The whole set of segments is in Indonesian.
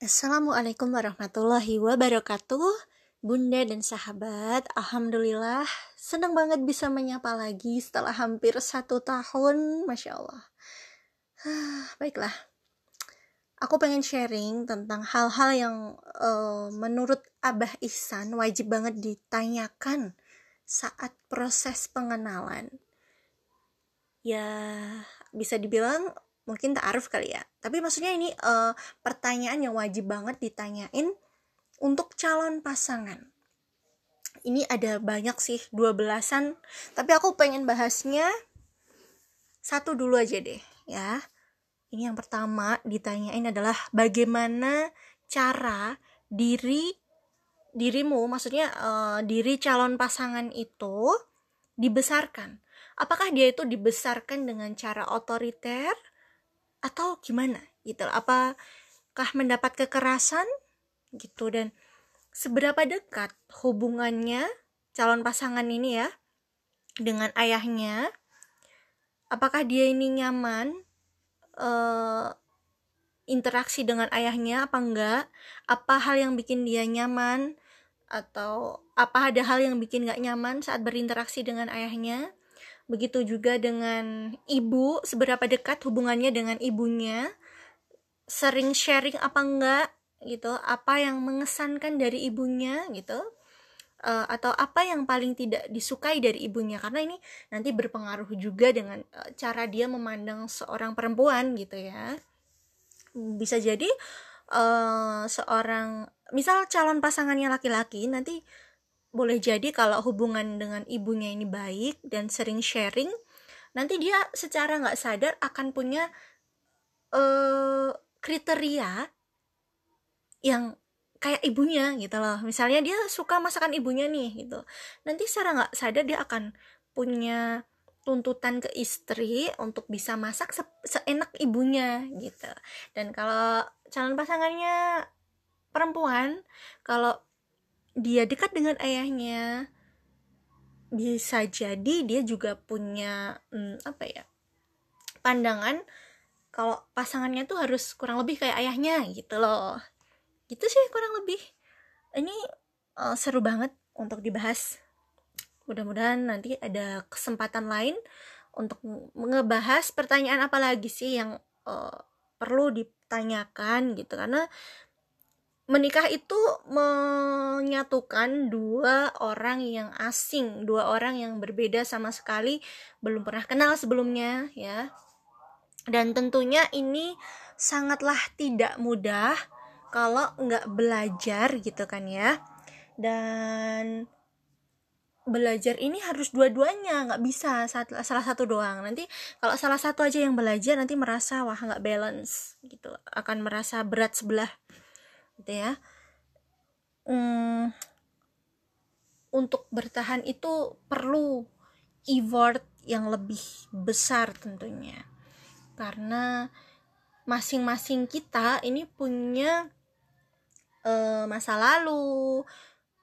Assalamualaikum warahmatullahi wabarakatuh Bunda dan sahabat. Alhamdulillah Senang banget bisa menyapa lagi setelah hampir satu tahun Masya Allah. Baiklah. Aku pengen sharing tentang hal-hal yang uh, menurut Abah Ihsan wajib banget ditanyakan saat proses pengenalan. Ya bisa dibilang mungkin ta'aruf kali ya. Tapi maksudnya ini uh, pertanyaan yang wajib banget ditanyain untuk calon pasangan. Ini ada banyak sih dua belasan. Tapi aku pengen bahasnya satu dulu aja deh ya. Ini yang pertama ditanyain adalah bagaimana cara diri dirimu maksudnya uh, diri calon pasangan itu dibesarkan? Apakah dia itu dibesarkan dengan cara otoriter atau gimana gitu apakah mendapat kekerasan gitu. Dan seberapa dekat hubungannya calon pasangan ini ya dengan ayahnya? Apakah dia ini nyaman uh, interaksi dengan ayahnya apa enggak? Apa hal yang bikin dia nyaman? Atau apa ada hal yang bikin gak nyaman saat berinteraksi dengan ayahnya Begitu juga dengan ibu, seberapa dekat hubungannya dengan ibunya. Sering sharing apa enggak gitu, apa yang mengesankan dari ibunya gitu. Uh, atau apa yang paling tidak disukai dari ibunya karena ini nanti berpengaruh juga dengan uh, cara dia memandang seorang perempuan gitu ya bisa jadi uh, seorang misal calon pasangannya laki-laki nanti boleh jadi kalau hubungan dengan ibunya ini baik dan sering sharing nanti dia secara nggak sadar akan punya uh, kriteria yang kayak ibunya gitu loh. Misalnya dia suka masakan ibunya nih gitu. Nanti secara nggak sadar dia akan punya tuntutan ke istri untuk bisa masak se seenak ibunya gitu. Dan kalau calon pasangannya perempuan kalau dia dekat dengan ayahnya. Bisa jadi dia juga punya hmm, apa ya pandangan kalau pasangannya tuh harus kurang lebih kayak ayahnya gitu loh. Gitu sih kurang lebih. Ini uh, seru banget untuk dibahas. Mudah-mudahan nanti ada kesempatan lain untuk ngebahas pertanyaan apa lagi sih yang uh, perlu ditanyakan gitu. Karena menikah itu menyatukan dua orang yang asing, dua orang yang berbeda sama sekali, belum pernah kenal sebelumnya, ya. Dan tentunya ini sangatlah tidak mudah kalau nggak belajar gitu kan ya. Dan belajar ini harus dua-duanya nggak bisa salah satu doang nanti kalau salah satu aja yang belajar nanti merasa wah nggak balance gitu akan merasa berat sebelah gitu ya. Hmm, untuk bertahan itu perlu effort yang lebih besar tentunya. Karena masing-masing kita ini punya uh, masa lalu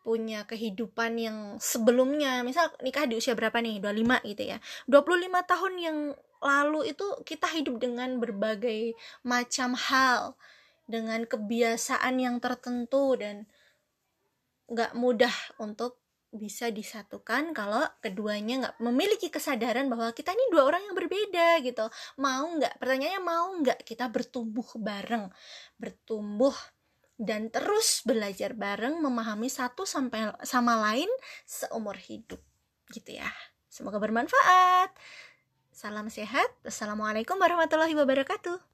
punya kehidupan yang sebelumnya. Misal nikah di usia berapa nih? 25 gitu ya. 25 tahun yang lalu itu kita hidup dengan berbagai macam hal dengan kebiasaan yang tertentu dan nggak mudah untuk bisa disatukan kalau keduanya nggak memiliki kesadaran bahwa kita ini dua orang yang berbeda gitu. Mau nggak? Pertanyaannya mau nggak kita bertumbuh bareng? Bertumbuh dan terus belajar bareng memahami satu sampai sama lain seumur hidup. Gitu ya. Semoga bermanfaat. Salam sehat. Assalamualaikum warahmatullahi wabarakatuh